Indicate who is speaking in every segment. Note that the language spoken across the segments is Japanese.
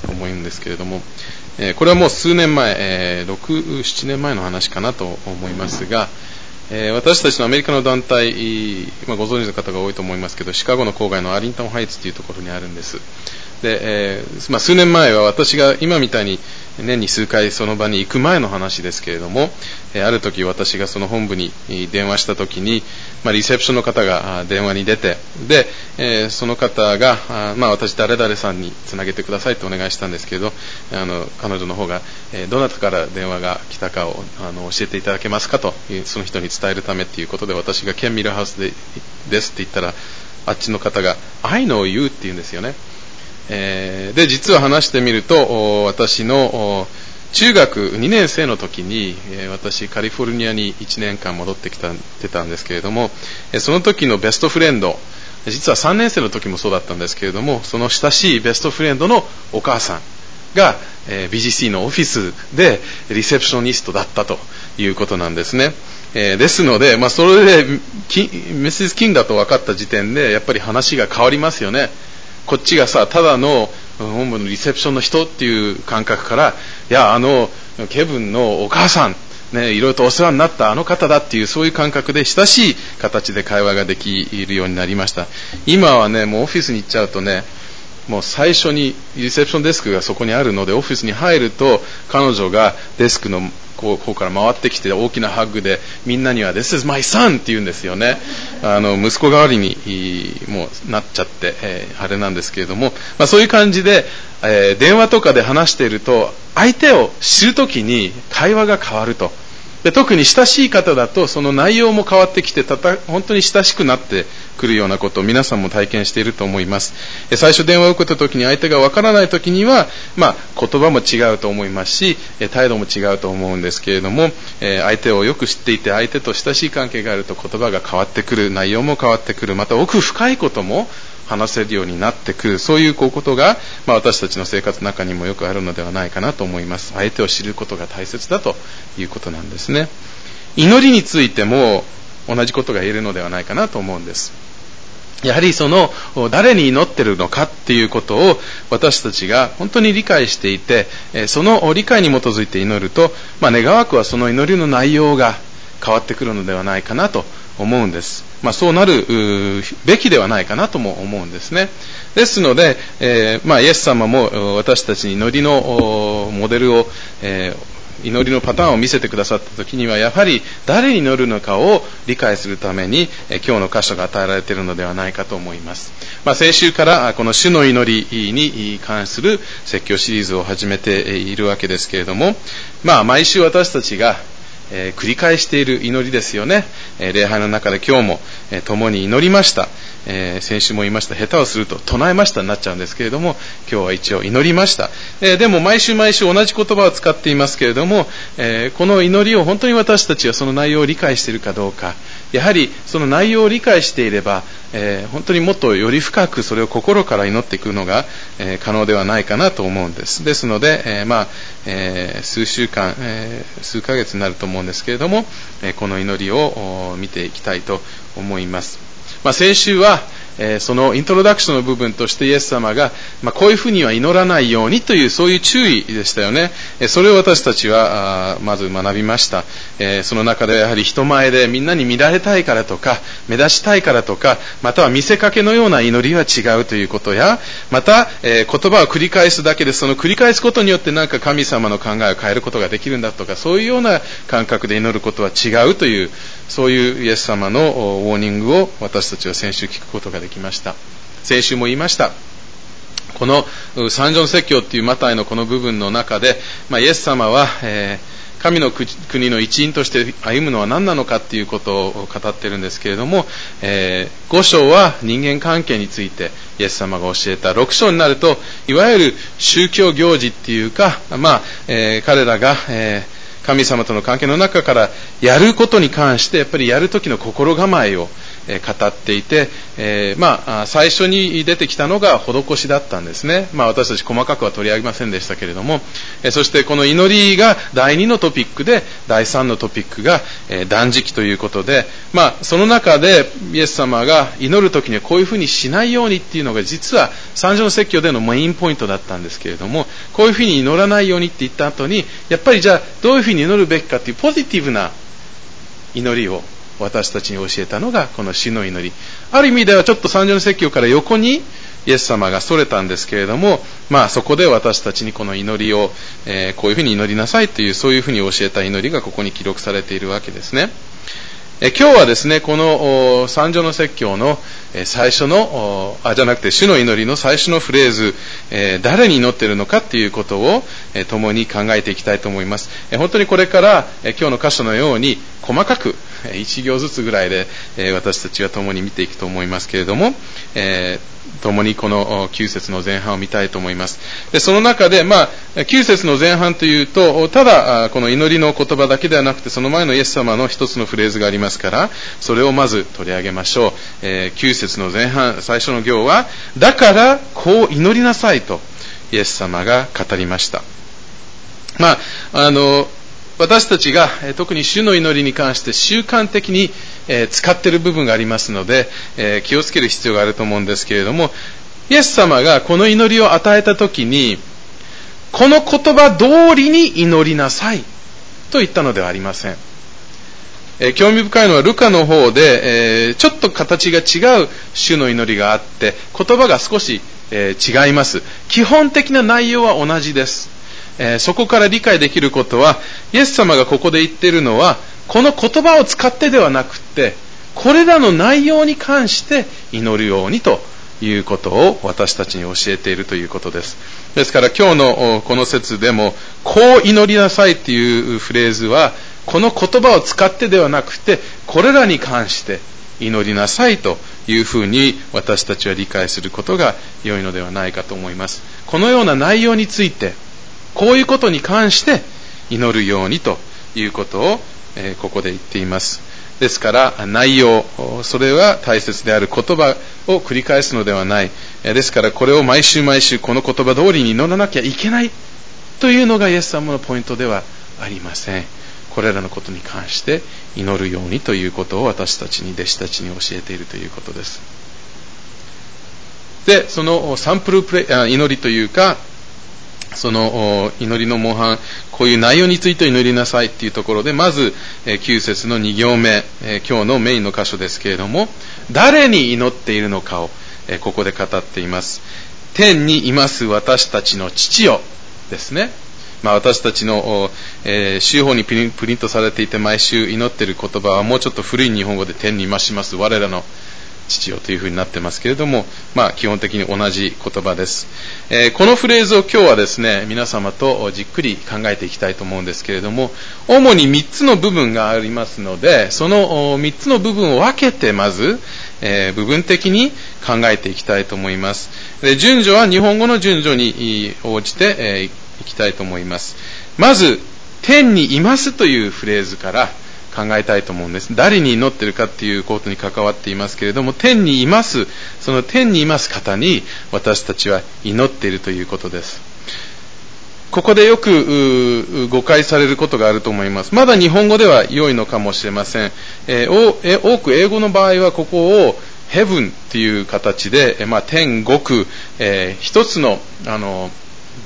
Speaker 1: と思うんですけれども、えこれはもう数年前、え6、7年前の話かなと思いますが、え私たちのアメリカの団体、ま、ご存知の方が多いと思いますけど、シカゴの郊外のアリントンハイツというところにあるんです。で、えー、まあ、数年前は私が今みたいに年に数回その場に行く前の話ですけれども、えー、ある時私がその本部に電話した時に、まあ、リセプションの方が電話に出て、で、えー、その方が、あまあ、私誰々さんにつなげてくださいとお願いしたんですけど、あの、彼女の方が、えどなたから電話が来たかをあの教えていただけますかと、その人に伝えるためということで私がケンミルハウスでですって言ったら、あっちの方が、I know you って言うんですよね。えー、で、実は話してみると、私の中学2年生の時に、え、私、カリフォルニアに1年間戻ってきたてたんですけれども、え、その時のベストフレンド、実は3年生の時もそうだったんですけれども、その親しいベストフレンドのお母さんが、えー、BGC のオフィスでリセプショニストだったということなんですね。えー、ですので、まあ、それでミス・キンだと分かった時点でやっぱり話が変わりますよね。こっちがさ、ただの本部のリセプションの人っていう感覚から、いや、あの、ケブンのお母さん、ね、いろいろとお世話になったあの方だっていうそういう感覚で親しい形で会話ができるようになりました。今はね、もうオフィスに行っちゃうとね、もう最初にリセプションデスクがそこにあるのでオフィスに入ると彼女がデスクのこうこうから回ってきて大きなハグでみんなには This is my son って言うんですよねあの息子代わりにもうなっちゃって、えー、あれなんですけれども、まあ、そういう感じで、えー、電話とかで話していると相手を知るときに会話が変わると。で特に親しい方だとその内容も変わってきてたた本当に親しくなってくるようなことを皆さんも体験していると思います。最初電話を受けた時に相手がわからない時には、まあ、言葉も違うと思いますし態度も違うと思うんですけれども相手をよく知っていて相手と親しい関係があると言葉が変わってくる内容も変わってくるまた奥深いことも話せるようになってくる。そういうこうことが、まあ、私たちの生活の中にもよくあるのではないかなと思います。相手を知ることが大切だということなんですね。祈りについても同じことが言えるのではないかなと思うんです。やはりその誰に祈ってるのかっていうことを私たちが本当に理解していてその理解に基づいて祈ると、まあ、願わくはその祈りの内容が変わってくるのではないかなと思うんです。まあ、そうなるべきではないかなとも思うんですね。ですので、えー、まあ、イエス様も私たちに祈りのモデルを、えー祈りのパターンを見せてくださった時にはやはり誰に祈るのかを理解するためにえ今日の箇所が与えられているのではないかと思います、まあ、先週からこの主の祈りに関する説教シリーズを始めているわけですけれども、まあ、毎週私たちがえー、繰り返している祈りですよね、えー、礼拝の中で今日も、えー、共に祈りました、え先週も言いました下手をすると唱えましたになっちゃうんですけれども今日は一応祈りました、えでも毎週毎週同じ言葉を使っていますけれども、えこの祈りを本当に私たちはその内容を理解しているかどうかやはりその内容を理解していれば、え、本当にもっとより深くそれを心から祈っていくのが、え、可能ではないかなと思うんです。ですので、え、まあ、え数週間、え数ヶ月になると思うんですけれども、えこの祈りを見ていきたいと思います。まあ、先週は、えそのイントロダクションの部分としてイエス様が、まあ、こういうふうには祈らないようにというそういう注意でしたよね。えそれを私たちはまず学びました、えその中でやはり人前でみんなに見られたいからとか目立ちたいからとかまたは見せかけのような祈りは違うということやまた、え言葉を繰り返すだけでその繰り返すことによってなんか神様の考えを変えることができるんだとかそういうような感覚で祈ることは違うというそういうイエス様のウォーニングを私たちは先週聞くことができました。先週も言いました。この三条説教っていうマタイのこの部分の中で、まあ、イエス様は、えー、神の国の一員として歩むのは何なのかっていうことを語ってるんですけれども、えー、5章は人間関係についてイエス様が教えた6章になるといわゆる宗教行事っていうか、まあえー、彼らが、え神様との関係の中からやることに関してやっぱりやる時の心構えを語っていて、え、まあ、最初に出てきたのが施しだったんですね。まあ、私たち細かくは取り上げませんでしたけれども、えそしてこの祈りが第2のトピックで、第3のトピックが、え断食ということで、まあ、その中でイエス様が祈る時にはこういうふうにしないようにっていうのが実は三条の説教でのメインポイントだったんですけれども、こういうふうに祈らないようにって言った後に、やっぱりじゃあどういうふうに祈るべきかっていうポジティブな祈りを私たちに教えたのがこの死の祈り。ある意味ではちょっと三条の説教から横にイエス様がそれたんですけれども、まあそこで私たちにこの祈りを、えー、こういうふうに祈りなさいという、そういうふうに教えた祈りがここに記録されているわけですね。え今日はですね、この三条の説教の最初の、あ、じゃなくて主の祈りの最初のフレーズ、え誰に祈っているのかということを、え共に考えていきたいと思います。え本当にこれから、え今日の箇所のように細かく、え1行ずつぐらいで、え私たちは共に見ていくと思いますけれども、えー共にこの9節の前半を見たいと思います。でその中で、まあ、9節の前半というと、ただ、この祈りの言葉だけではなくて、その前のイエス様の一つのフレーズがありますから、それをまず取り上げましょう。えー、9節の前半、最初の行は、だからこう祈りなさいと、イエス様が語りました。まあ、あの、私たちが特に主の祈りに関して習慣的に使っている部分がありますので気をつける必要があると思うんですけれどもイエス様がこの祈りを与えた時にこの言葉通りに祈りなさいと言ったのではありません。興味深いのはルカの方でちょっと形が違う主の祈りがあって言葉が少し違います。基本的な内容は同じです。えー、そこから理解できることは、イエス様がここで言っているのは、この言葉を使ってではなくて、これらの内容に関して祈るようにということを私たちに教えているということです。ですから今日のこの説でも、こう祈りなさいっていうフレーズは、この言葉を使ってではなくて、これらに関して祈りなさいというふうに私たちは理解することが良いのではないかと思います。このような内容について、こういうことに関して祈るようにということを、えここで言っています。ですから内容、それは大切である言葉を繰り返すのではない。ですからこれを毎週毎週この言葉通りに祈らなきゃいけないというのがイエス様のポイントではありません。これらのことに関して祈るようにということを私たちに弟子たちに教えているということです。で、そのサンプルプレ祈りというか、その祈りの模範、こういう内容について祈りなさいっていうところで、まず、え9節の2行目、え今日のメインの箇所ですけれども、誰に祈っているのかを、えここで語っています。天にいます私たちの父よですね。まあ、私たちの、えー、週報にプリントされていて毎週祈っている言葉はもうちょっと古い日本語で天にいまします我らの父よというふうになってますけれども、まあ、基本的に同じ言葉です、えー、このフレーズを今日はですね皆様とじっくり考えていきたいと思うんですけれども主に3つの部分がありますのでその3つの部分を分けてまず、えー、部分的に考えていきたいと思います。で順序は日本語の順序に応じて、えー、いきたいと思います。まず天にいますというフレーズから考えたいと思うんです。誰に祈ってるかっていうことに関わっていますけれども、天にいます、その天にいます方に私たちは祈っているということです。ここでよく誤解されることがあると思います。まだ日本語では良いのかもしれません。えー、多く英語の場合はここをヘブンっていう形で、まあ、天国、えー、一つのあの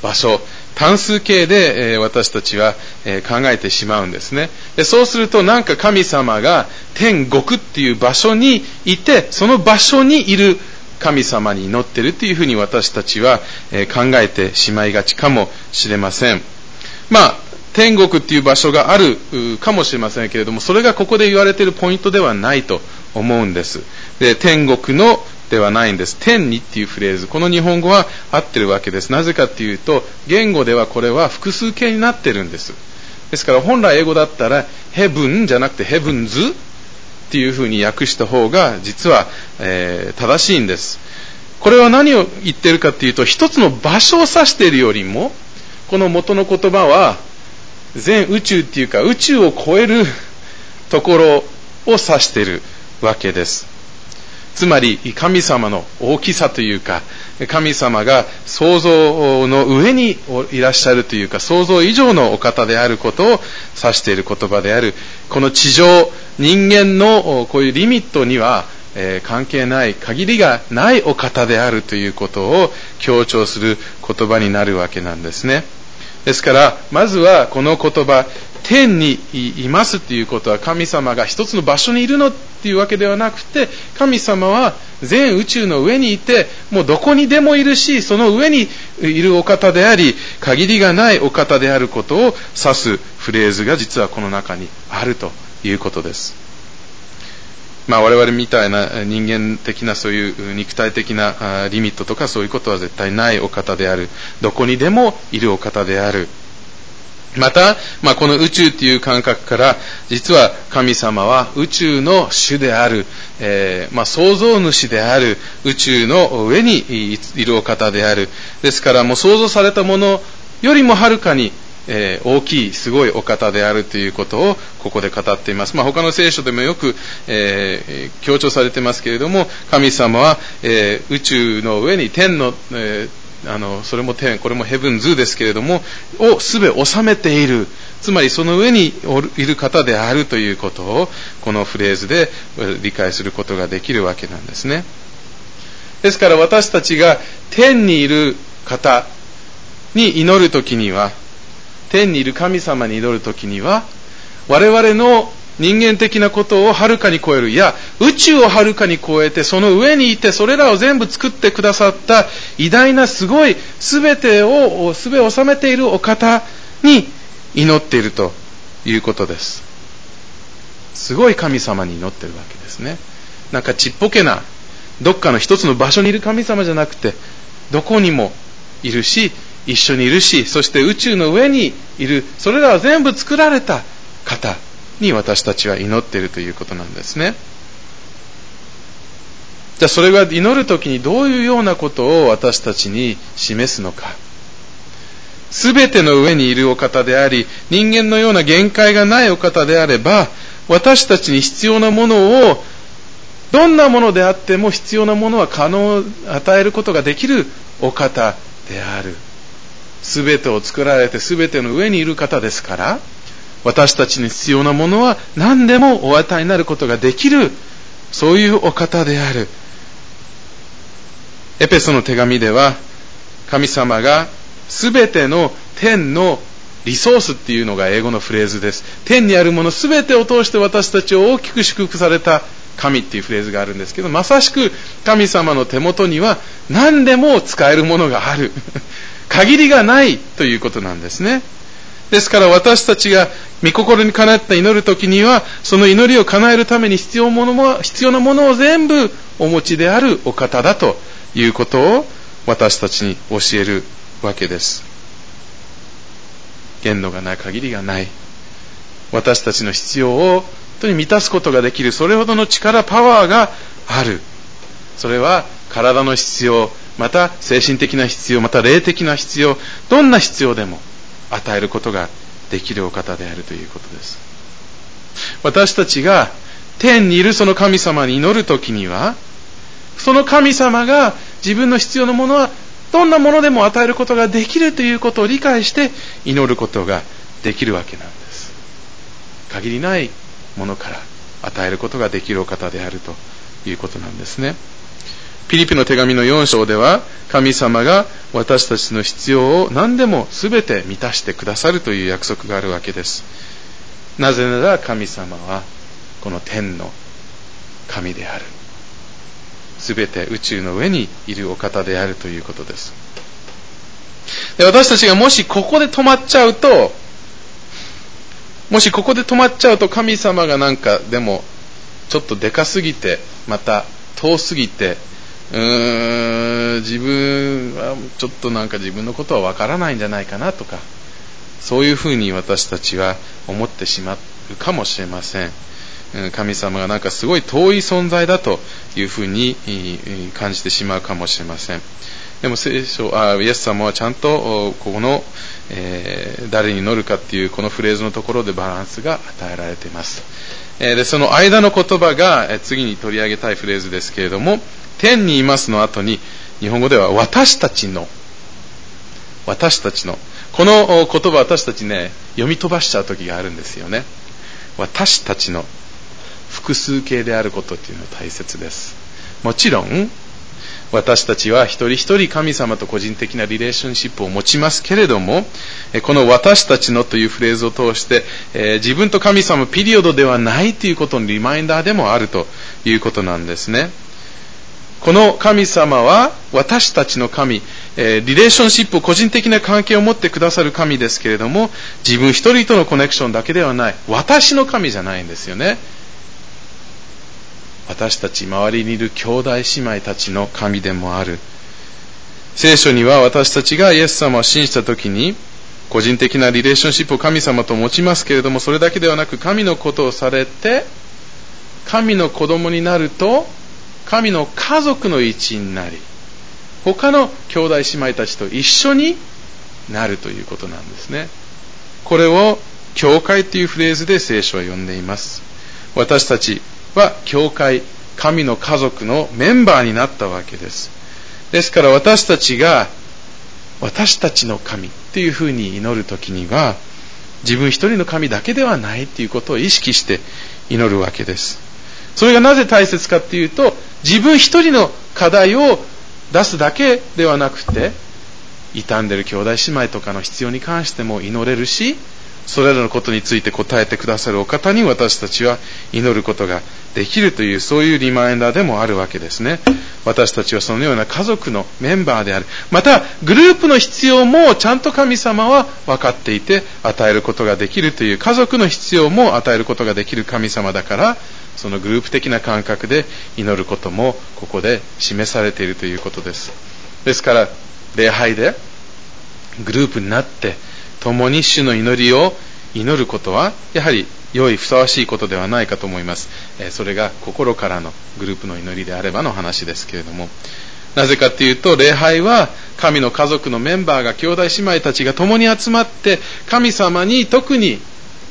Speaker 1: 場所、単数形で、え私たちは、え考えてしまうんですねで。そうするとなんか神様が天国っていう場所にいて、その場所にいる神様に祈ってるというふうに私たちは、え考えてしまいがちかもしれません。まあ、天国っていう場所があるかもしれませんけれども、それがここで言われているポイントではないと思うんです。で、天国のではないんです。天にっていうフレーズ。この日本語は合ってるわけです。なぜかっていうと、言語ではこれは複数形になってるんです。ですから本来英語だったら、ヘブンじゃなくてヘブンズっていうふうに訳した方が実は、えー、正しいんです。これは何を言ってるかっていうと、一つの場所を指しているよりも、この元の言葉は、全宇宙っていうか宇宙を超えるところを指しているわけです。つまり神様の大きさというか、神様が想像の上にいらっしゃるというか、想像以上のお方であることを指している言葉である。この地上、人間のこういうリミットには、え、関係ない、限りがないお方であるということを強調する言葉になるわけなんですね。ですから、まずはこの言葉、天にいますっていうことは神様が一つの場所にいるのっていうわけではなくて、神様は全宇宙の上にいて、もうどこにでもいるし、その上にいるお方であり、限りがないお方であることを指すフレーズが実はこの中にあるということです。まあ、我々みたいな人間的なそういう肉体的なリミットとかそういうことは絶対ないお方である。どこにでもいるお方である。また、まあ、この宇宙という感覚から、実は神様は宇宙の主である、えー、まあ、創造主である、宇宙の上にいるお方である。ですから、もう創造されたものよりもはるかにえー、大きい、すごいお方であるということをここで語っています。まあ、他の聖書でもよく、えー、強調されてますけれども、神様は、え、宇宙の上に天の、えあの、それも天、これもヘブンズですけれども、をすべ収めている。つまりその上にいる方であるということを、このフレーズで理解することができるわけなんですね。ですから私たちが天にいる方に祈るときには、天にいる神様に祈るときには、我々の人間的なことをはるかに超える。いや、宇宙をはるかに超えて、その上にいて、それらを全部作ってくださった偉大なすごい、すべてを、すべを収めているお方に祈っているということです。すごい神様に祈ってるわけですね。なんかちっぽけな、どっかの一つの場所にいる神様じゃなくて、どこにもいるし、一緒にいるし、そして宇宙の上にいる、それらは全部作られた方に私たちは祈っているということなんですね。じゃあそれが祈るときにどういうようなことを私たちに示すのか。すべての上にいるお方であり、人間のような限界がないお方であれば、私たちに必要なものを、どんなものであっても必要なものは可能、与えることができるお方である。すべてを作られてすべての上にいる方ですから、私たちに必要なものは何でもお与えになることができる、そういうお方である。エペソの手紙では、神様がすべての天のリソースっていうのが英語のフレーズです。天にあるものすべてを通して私たちを大きく祝福された神っていうフレーズがあるんですけど、まさしく神様の手元には何でも使えるものがある。限りがないということなんですね。ですから私たちが御心にかなった祈るときには、その祈りを叶えるために必要ものも必要なものを全部お持ちであるお方だということを私たちに教えるわけです。限度がない限りがない。私たちの必要を本当に満たすことができる、それほどの力、パワーがある。それは体の必要、また精神的な必要、また霊的な必要、どんな必要でも与えることができるお方であるということです。私たちが天にいるその神様に祈るときには、その神様が自分の必要なものはどんなものでも与えることができるということを理解して祈ることができるわけなんです。限りないものから与えることができるお方であるということなんですね。ピリピの手紙の4章では、神様が私たちの必要を何でも全て満たしてくださるという約束があるわけです。なぜなら神様はこの天の神である。全て宇宙の上にいるお方であるということです。で私たちがもしここで止まっちゃうと、もしここで止まっちゃうと神様がなんかでもちょっとでかすぎて、また遠すぎて、うーん自分はちょっとなんか自分のことはわからないんじゃないかなとかそういうふうに私たちは思ってしまうかもしれません神様がなんかすごい遠い存在だというふうに感じてしまうかもしれませんでも聖書あイエス様はちゃんとここの、えー、誰に乗るかっていうこのフレーズのところでバランスが与えられています。えー、でその間の言葉が、え次に取り上げたいフレーズですけれども、天にいますの後に、日本語では私たちの、私たちの、この言葉私たちね、読み飛ばしちゃう時があるんですよね。私たちの複数形であることっていうのは大切です。もちろん、私たちは一人一人神様と個人的なリレーションシップを持ちますけれども、この私たちのというフレーズを通して、自分と神様ピリオドではないということのリマインダーでもあるということなんですね。この神様は私たちの神、えリレーションシップ、個人的な関係を持ってくださる神ですけれども、自分一人とのコネクションだけではない、私の神じゃないんですよね。私たち周りにいる兄弟姉妹たちの神でもある。聖書には私たちがイエス様を信じたときに、個人的なリレーションシップを神様と持ちますけれども、それだけではなく神のことをされて、神の子供になると、神の家族の一員になり、他の兄弟姉妹たちと一緒になるということなんですね。これを教会というフレーズで聖書は呼んでいます。私たちは教会、神の家族のメンバーになったわけです。ですから私たちが私たちの神というふうに祈るときには自分一人の神だけではないということを意識して祈るわけです。それがなぜ大切かっていうと自分一人の課題を出すだけではなくて傷んでる兄弟姉妹とかの必要に関しても祈れるしそれらのことについて答えてくださるお方に私たちは祈ることができるというそういうリマインダーでもあるわけですね。私たちはそのような家族のメンバーである。またグループの必要もちゃんと神様は分かっていて与えることができるという家族の必要も与えることができる神様だからそのグループ的な感覚で祈ることもここで示されているということです。ですから礼拝でグループになって共に主の祈りを祈ることはやはり良いふさわしいことではないかと思います。それが心からのグループの祈りであればの話ですけれども。なぜかというと礼拝は神の家族のメンバーが兄弟姉妹たちが共に集まって神様に特に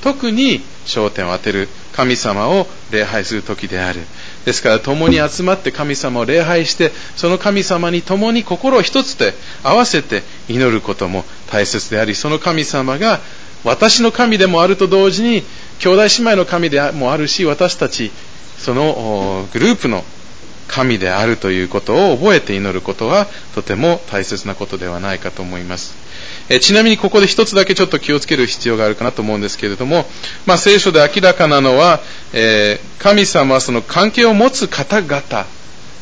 Speaker 1: 特に焦点を当てる。神様を礼拝する時である。ですから共に集まって神様を礼拝してその神様に共に心を一つで合わせて祈ることも大切でありその神様が私の神でもあると同時に兄弟姉妹の神でもあるし私たちそのグループの神であるということを覚えて祈ることはとても大切なことではないかと思います。えちなみにここで一つだけちょっと気をつける必要があるかなと思うんですけれども、まあ、聖書で明らかなのは、えー、神様はその関係を持つ方々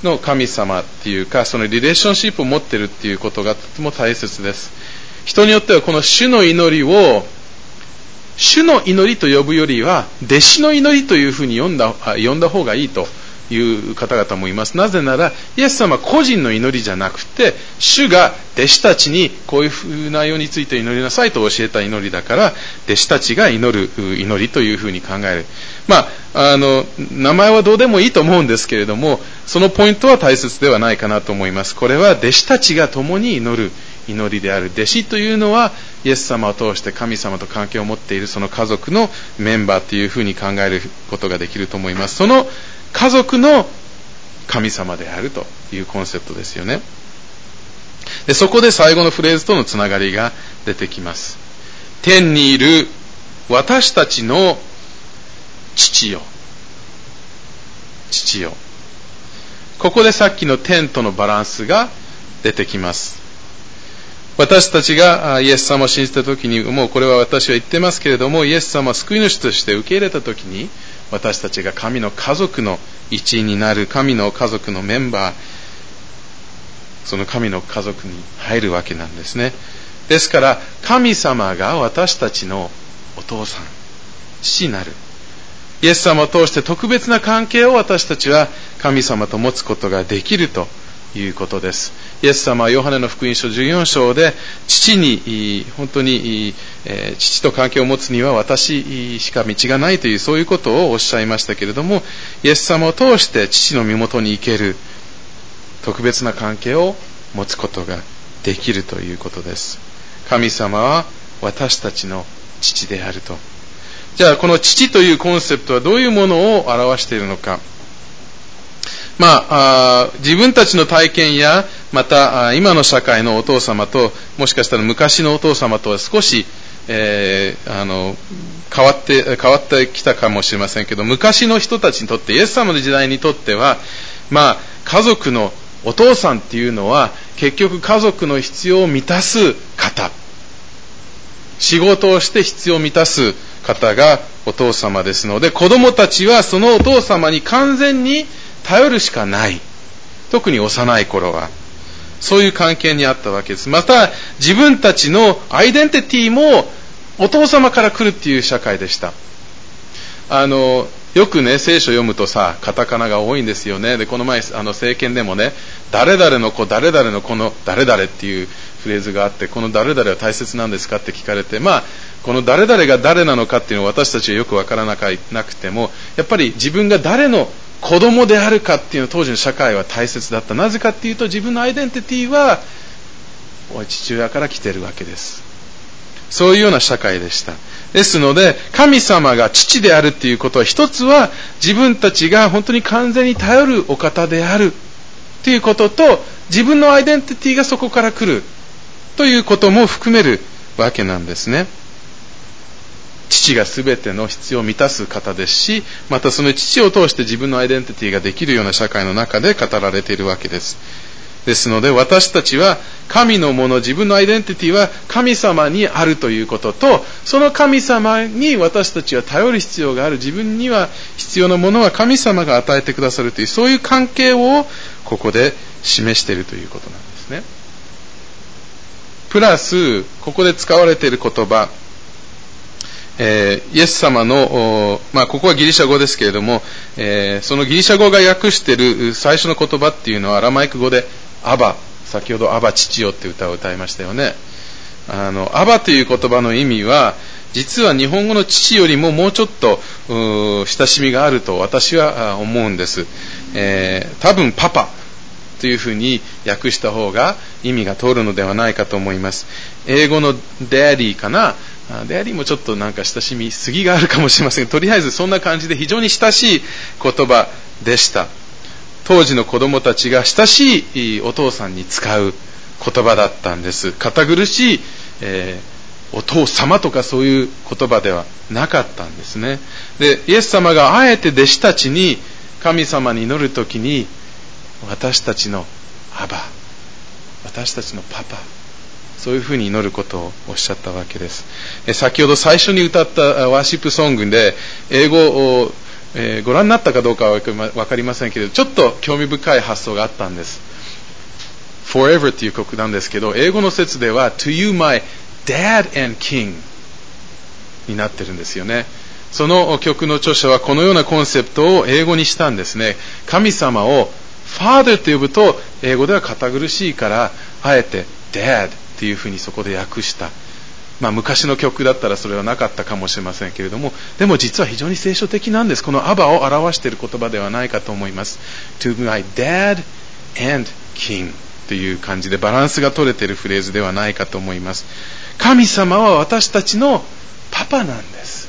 Speaker 1: の神様っていうか、そのリレーションシップを持ってるっていうことがとても大切です。人によってはこの主の祈りを、主の祈りと呼ぶよりは、弟子の祈りというふうに呼んだ呼んだ方がいいという方々もいます。なぜなら、イエス様個人の祈りじゃなくて、主が弟子たちにこういう内容について祈りなさいと教えた祈りだから、弟子たちが祈る祈りというふうに考える。まあ、あの、名前はどうでもいいと思うんですけれども、そのポイントは大切ではないかなと思います。これは弟子たちが共に祈る祈りである。弟子というのは、イエス様を通して神様と関係を持っているその家族のメンバーというふうに考えることができると思います。その家族の神様であるというコンセプトですよね。でそこで最後のフレーズとのつながりが出てきます。天にいる私たちの父よ。父よ。ここでさっきの天とのバランスが出てきます。私たちがイエス様を信じたときに、もうこれは私は言ってますけれども、イエス様を救い主として受け入れたときに、私たちが神の家族の一員になる神の家族のメンバーその神の家族に入るわけなんですね。ですから神様が私たちのお父さん父なる。イエス様を通して特別な関係を私たちは神様と持つことができるということです。イエス様はヨハネの福音書14章で父に本当に父と関係を持つには私しか道がないというそういうことをおっしゃいましたけれどもイエス様を通して父の身元に行ける特別な関係を持つことができるということです。神様は私たちの父であると。じゃあ、この父というコンセプトはどういうものを表しているのか。まあ、自分たちの体験や、また今の社会のお父様と、もしかしたら昔のお父様とは少し、えー、あの変わって変わってきたかもしれませんけど、昔の人たちにとって、イエス様の時代にとっては、まあ、家族のお父さんっていうのは、結局家族の必要を満たす方。仕事をして必要を満たす方がお父様ですので、子供たちはそのお父様に完全に頼るしかない。特に幼い頃は。そういう関係にあったわけです。また、自分たちのアイデンティティもお父様から来るっていう社会でした。あの、よくね、聖書読むとさ、カタカナが多いんですよね。で、この前、あの、政権でもね、誰々の子、誰々の子の誰々っていうフレーズがあって、この誰々は大切なんですかって聞かれて、まあ、この誰々が誰なのかっていうのは私たちはよくわからなくても、やっぱり自分が誰の子供であるかっていうのは当時の社会は大切だった。なぜかっていうと自分のアイデンティティは父親から来てるわけです。そういうような社会でした。ですので、神様が父であるっていうことは、一つは自分たちが本当に完全に頼るお方であるということと、自分のアイデンティティがそこから来るということも含めるわけなんですね。父が全ての必要を満たす方ですし、またその父を通して自分のアイデンティティができるような社会の中で語られているわけです。ですので私たちは神のもの、自分のアイデンティティは神様にあるということと、その神様に私たちは頼る必要がある。自分には必要なものは神様が与えてくださるという、そういう関係をここで示しているということなんですね。プラス、ここで使われている言葉、えー、イエス様の、まあ、ここはギリシャ語ですけれども、えー、そのギリシャ語が訳している最初の言葉っていうのはアラマイク語でアバ、先ほどアバ父よって歌を歌いましたよね。あの、アバという言葉の意味は、実は日本語の父よりももうちょっと親しみがあると私は思うんです。えー、多分パパというふうに訳した方が意味が通るのではないかと思います。英語の daddy かな？デアリーもちょっとなんか親しみすぎがあるかもしれませんが、とりあえずそんな感じで非常に親しい言葉でした。当時の子供たちが親しいお父さんに使う言葉だったんです。堅苦しい、えー、お父様とかそういう言葉ではなかったんですね。で、イエス様があえて弟子たちに神様に祈るときに、私たちのアバ、私たちのパパ、そういうふうに祈ることをおっしゃったわけです。え先ほど最初に歌ったワーシップソングで、英語を、えー、ご覧になったかどうかはわかりませんけど、ちょっと興味深い発想があったんです。Forever っていう曲なんですけど、英語の説では、To you my dad and king になってるんですよね。その曲の著者はこのようなコンセプトを英語にしたんですね。神様を Father と呼ぶと英語では堅苦しいから、あえて Dad っていうふうにそこで訳した。まあ、昔の曲だったらそれはなかったかもしれませんけれども、でも実は非常に聖書的なんです。このアバを表している言葉ではないかと思います。to my dad and king という感じでバランスが取れているフレーズではないかと思います。神様は私たちのパパなんです。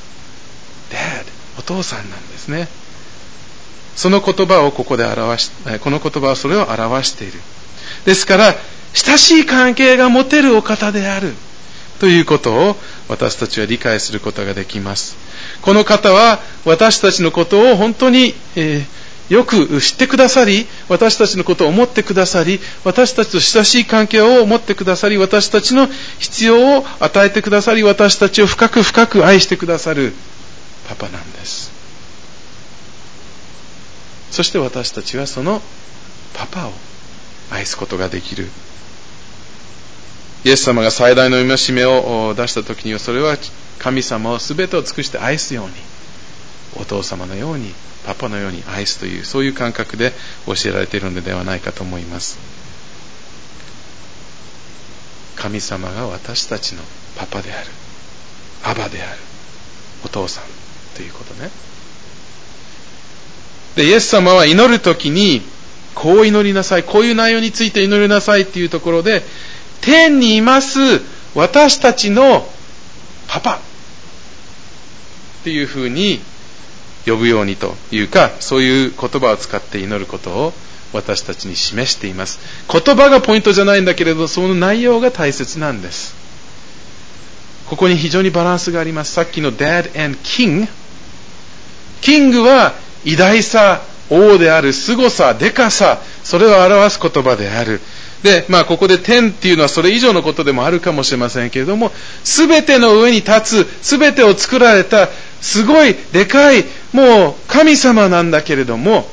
Speaker 1: dad、お父さんなんですね。その言葉をここで表し、この言葉はそれを表している。ですから、親しい関係が持てるお方であるということを私たちは理解することができます。この方は私たちのことを本当に、えー、よく知ってくださり、私たちのことを思ってくださり、私たちと親しい関係を持ってくださり、私たちの必要を与えてくださり、私たちを深く深く愛してくださるパパなんです。そして私たちはそのパパを愛すことができる。イエス様が最大の戒めを出した時にはそれは神様を全てを尽くして愛すようにお父様のようにパパのように愛すというそういう感覚で教えられているのではないかと思います。神様が私たちのパパであるアバであるお父さんということね。でイエス様は祈る時にこう祈りなさい、こういう内容について祈りなさいっていうところで、天にいます私たちのパパっていうふうに呼ぶようにというか、そういう言葉を使って祈ることを私たちに示しています。言葉がポイントじゃないんだけれど、その内容が大切なんです。ここに非常にバランスがあります。さっきの Dad and King。キングは偉大さ、王である、凄さ、でかさ、それを表す言葉である。で、まあ、ここで天っていうのはそれ以上のことでもあるかもしれませんけれども、すべての上に立つ、すべてを作られた、すごい、でかい、もう神様なんだけれども、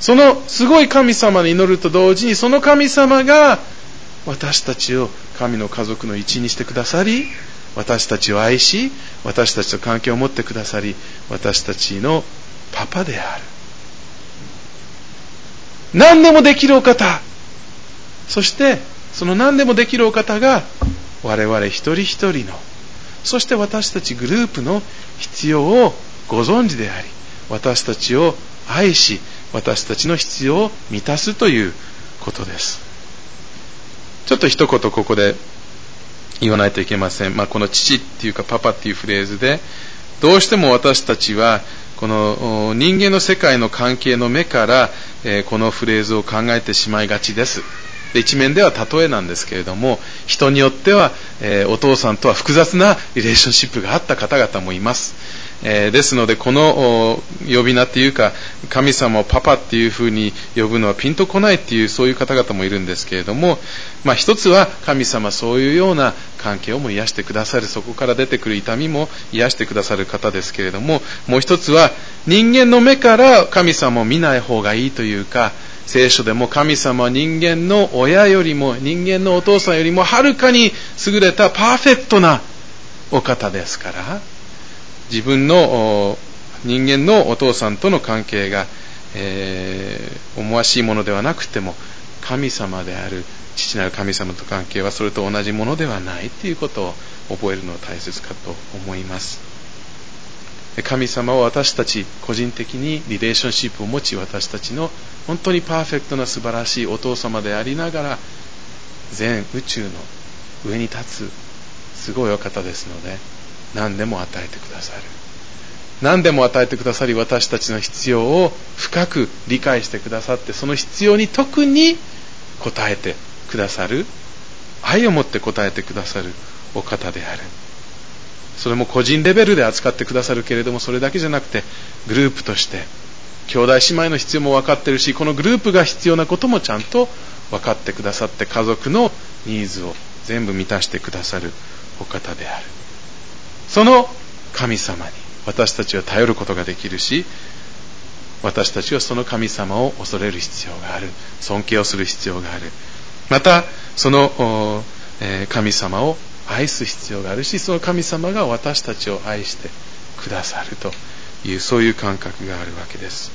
Speaker 1: そのすごい神様に祈ると同時に、その神様が私たちを神の家族の一員にしてくださり、私たちを愛し、私たちと関係を持ってくださり、私たちのパパである。何でもできるお方。そして、その何でもできるお方が、我々一人一人の、そして私たちグループの必要をご存知であり、私たちを愛し、私たちの必要を満たすということです。ちょっと一言ここで言わないといけません。まあ、この父っていうかパパっていうフレーズで、どうしても私たちは、この人間の世界の関係の目から、えこのフレーズを考えてしまいがちです。で一面では例えなんですけれども、人によっては、えお父さんとは複雑なリレーションシップがあった方々もいます。えー、ですのでこの呼び名っていうか神様をパパっていうふうに呼ぶのはピンとこないっていうそういう方々もいるんですけれども、まあ、一つは神様そういうような関係をも癒してくださるそこから出てくる痛みも癒してくださる方ですけれどももう一つは人間の目から神様を見ない方がいいというか聖書でも神様は人間の親よりも人間のお父さんよりもはるかに優れたパーフェクトなお方ですから自分の人間のお父さんとの関係が、えー、思わしいものではなくても神様である父なる神様と関係はそれと同じものではないということを覚えるのは大切かと思います。神様は私たち個人的にリレーションシップを持ち私たちの本当にパーフェクトな素晴らしいお父様でありながら全宇宙の上に立つすごいお方ですので何でも与えてくださる。何でも与えてくださり私たちの必要を深く理解してくださってその必要に特に応えてくださる。愛を持って応えてくださる。お方である。それも個人レベルで扱ってくださるけれどもそれだけじゃなくてグループとして兄弟姉妹の必要も分かってるしこのグループが必要なこともちゃんと分かってくださって家族のニーズを全部満たしてくださるお方である。その神様に。私たちは頼ることができるし私たちはその神様を恐れる必要がある。尊敬をする必要がある。またその、え神様を愛す必要があるしその神様が私たちを愛してくださるというそういう感覚があるわけです。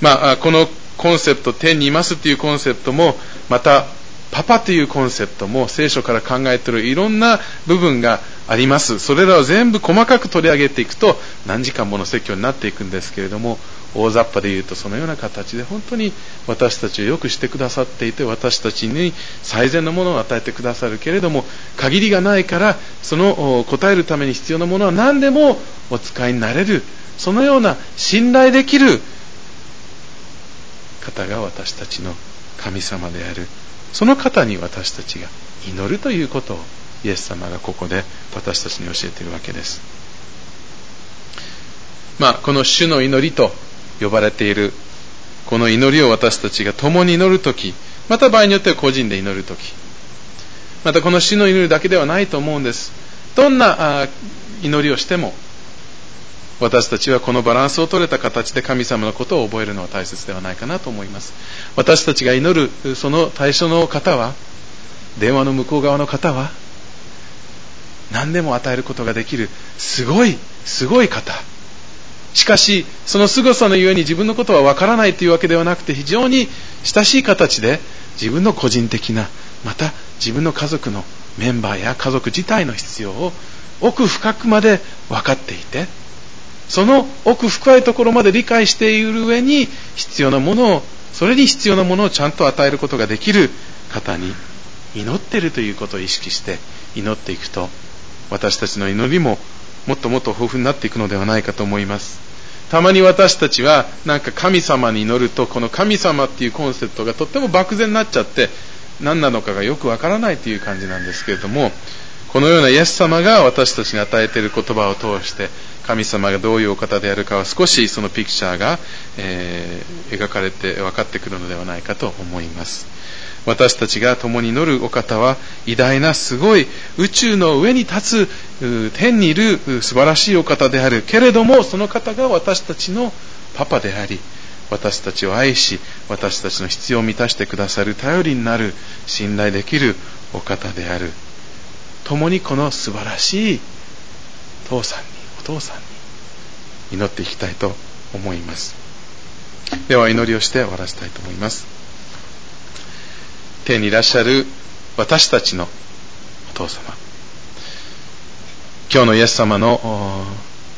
Speaker 1: まあこのコンセプト天にいますというコンセプトもまたパパというコンセプトも聖書から考えているいろんな部分があります。それらを全部細かく取り上げていくと何時間もの説教になっていくんですけれども、大雑把で言うとそのような形で本当に私たちをよくしてくださっていて私たちに最善のものを与えてくださるけれども限りがないからその答えるために必要なものは何でもお使いになれるそのような信頼できる方が私たちの神様であるその方に私たちが祈るということをイエス様がここで私たちに教えているわけです。まあ、この主の祈りと呼ばれているこの祈りを私たちが共に祈るとき、また場合によっては個人で祈るとき、またこの主の祈りだけではないと思うんです。どんな祈りをしても私たちはこのバランスを取れた形で神様のことを覚えるのは大切ではないかなと思います。私たちが祈るその対象の方は、電話の向こう側の方は、何でも与えることができる、すごい、すごい方。しかし、その凄さのゆえに自分のことはわからないというわけではなくて、非常に親しい形で自分の個人的な、また自分の家族のメンバーや家族自体の必要を奥深くまで分かっていて、その奥深いところまで理解している上に必要なものをそれに必要なものをちゃんと与えることができる方に祈っているということを意識して祈っていくと私たちの祈りももっともっと豊富になっていくのではないかと思います。たまに私たちはなんか神様に祈るとこの神様っていうコンセプトがとっても漠然になっちゃって何なのかがよくわからないという感じなんですけれどもこのようなイエス様が私たちに与えている言葉を通して神様がどういうお方であるかは少しそのピクチャーが、えー、描かれて分かってくるのではないかと思います。私たちが共に乗るお方は偉大なすごい宇宙の上に立つ天にいる素晴らしいお方である。けれどもその方が私たちのパパであり私たちを愛し私たちの必要を満たしてくださる頼りになる信頼できるお方である。共にこの素晴らしい父さんにお父さんに祈っていきたいと思います。では祈りをして終わらせたいと思います。天にいらっしゃる私たちのお父様。今日のイエス様の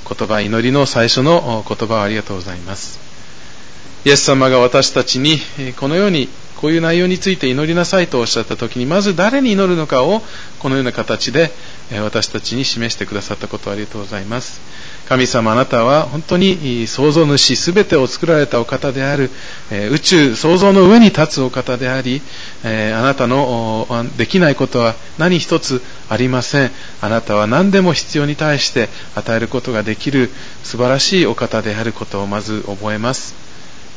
Speaker 1: 言葉祈りの最初の言葉をありがとうございます。イエス様が私たちにこのようにこういう内容について祈りなさいとおっしゃった時にまず誰に祈るのかをこのような形で私たちに示してくださったことをありがとうございます。神様あなたは本当に創造主すべてを作られたお方である。宇宙創造の上に立つお方でありあなたのできないことは何一つありません。あなたは何でも必要に対して与えることができる素晴らしいお方であることをまず覚えます。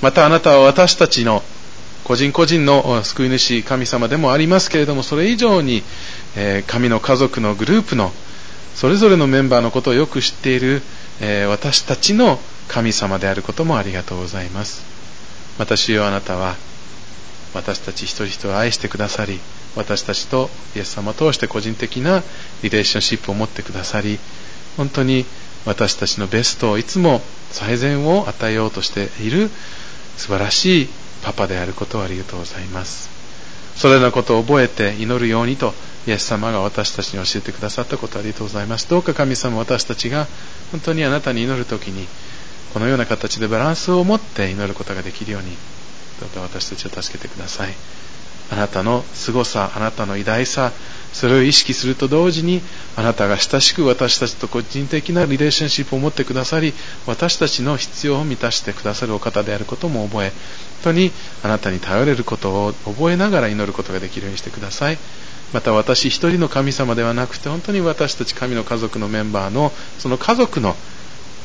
Speaker 1: またあなたは私たちの個人個人の救い主神様でもありますけれどもそれ以上にえ神の家族のグループのそれぞれのメンバーのことをよく知っているえ私たちの神様であることもありがとうございます。私よあなたは私たち一人一人を愛してくださり私たちとイエス様を通して個人的なリレーションシップを持ってくださり本当に私たちのベストをいつも最善を与えようとしている素晴らしいパパであることをありがとうございます。それらのことを覚えて祈るようにとイエス様が私たちに教えてくださったことをありがとうございます。どうか神様私たちが本当にあなたに祈る時にこのような形でバランスを持って祈ることができるようにどうか私たちを助けてください。あなたの凄さあなたの偉大さそれを意識すると同時にあなたが親しく私たちと個人的なリレーションシップを持ってくださり私たちの必要を満たしてくださるお方であることも覚え本当にあなたに頼れることを覚えながら祈ることができるようにしてください。また私一人の神様ではなくて本当に私たち神の家族のメンバーのその家族の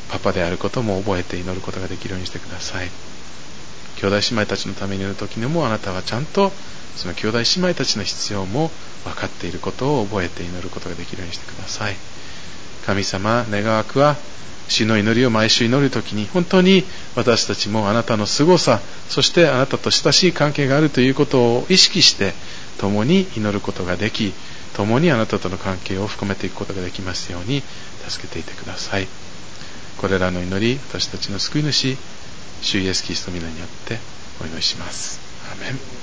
Speaker 1: パパであることも覚えて祈ることができるようにしてください。兄弟姉妹たちのために祈る時にもあなたはちゃんとその兄弟姉妹たちの必要も分かっていることを覚えて祈ることができるようにしてください。神様願わくは主の祈りを毎週祈るときに本当に私たちもあなたの凄さそしてあなたと親しい関係があるということを意識して共に祈ることができ共にあなたとの関係を深めていくことができますように助けていてください。これらの祈り私たちの救い主主イエスキリスト皆によってお祈りします。アメン。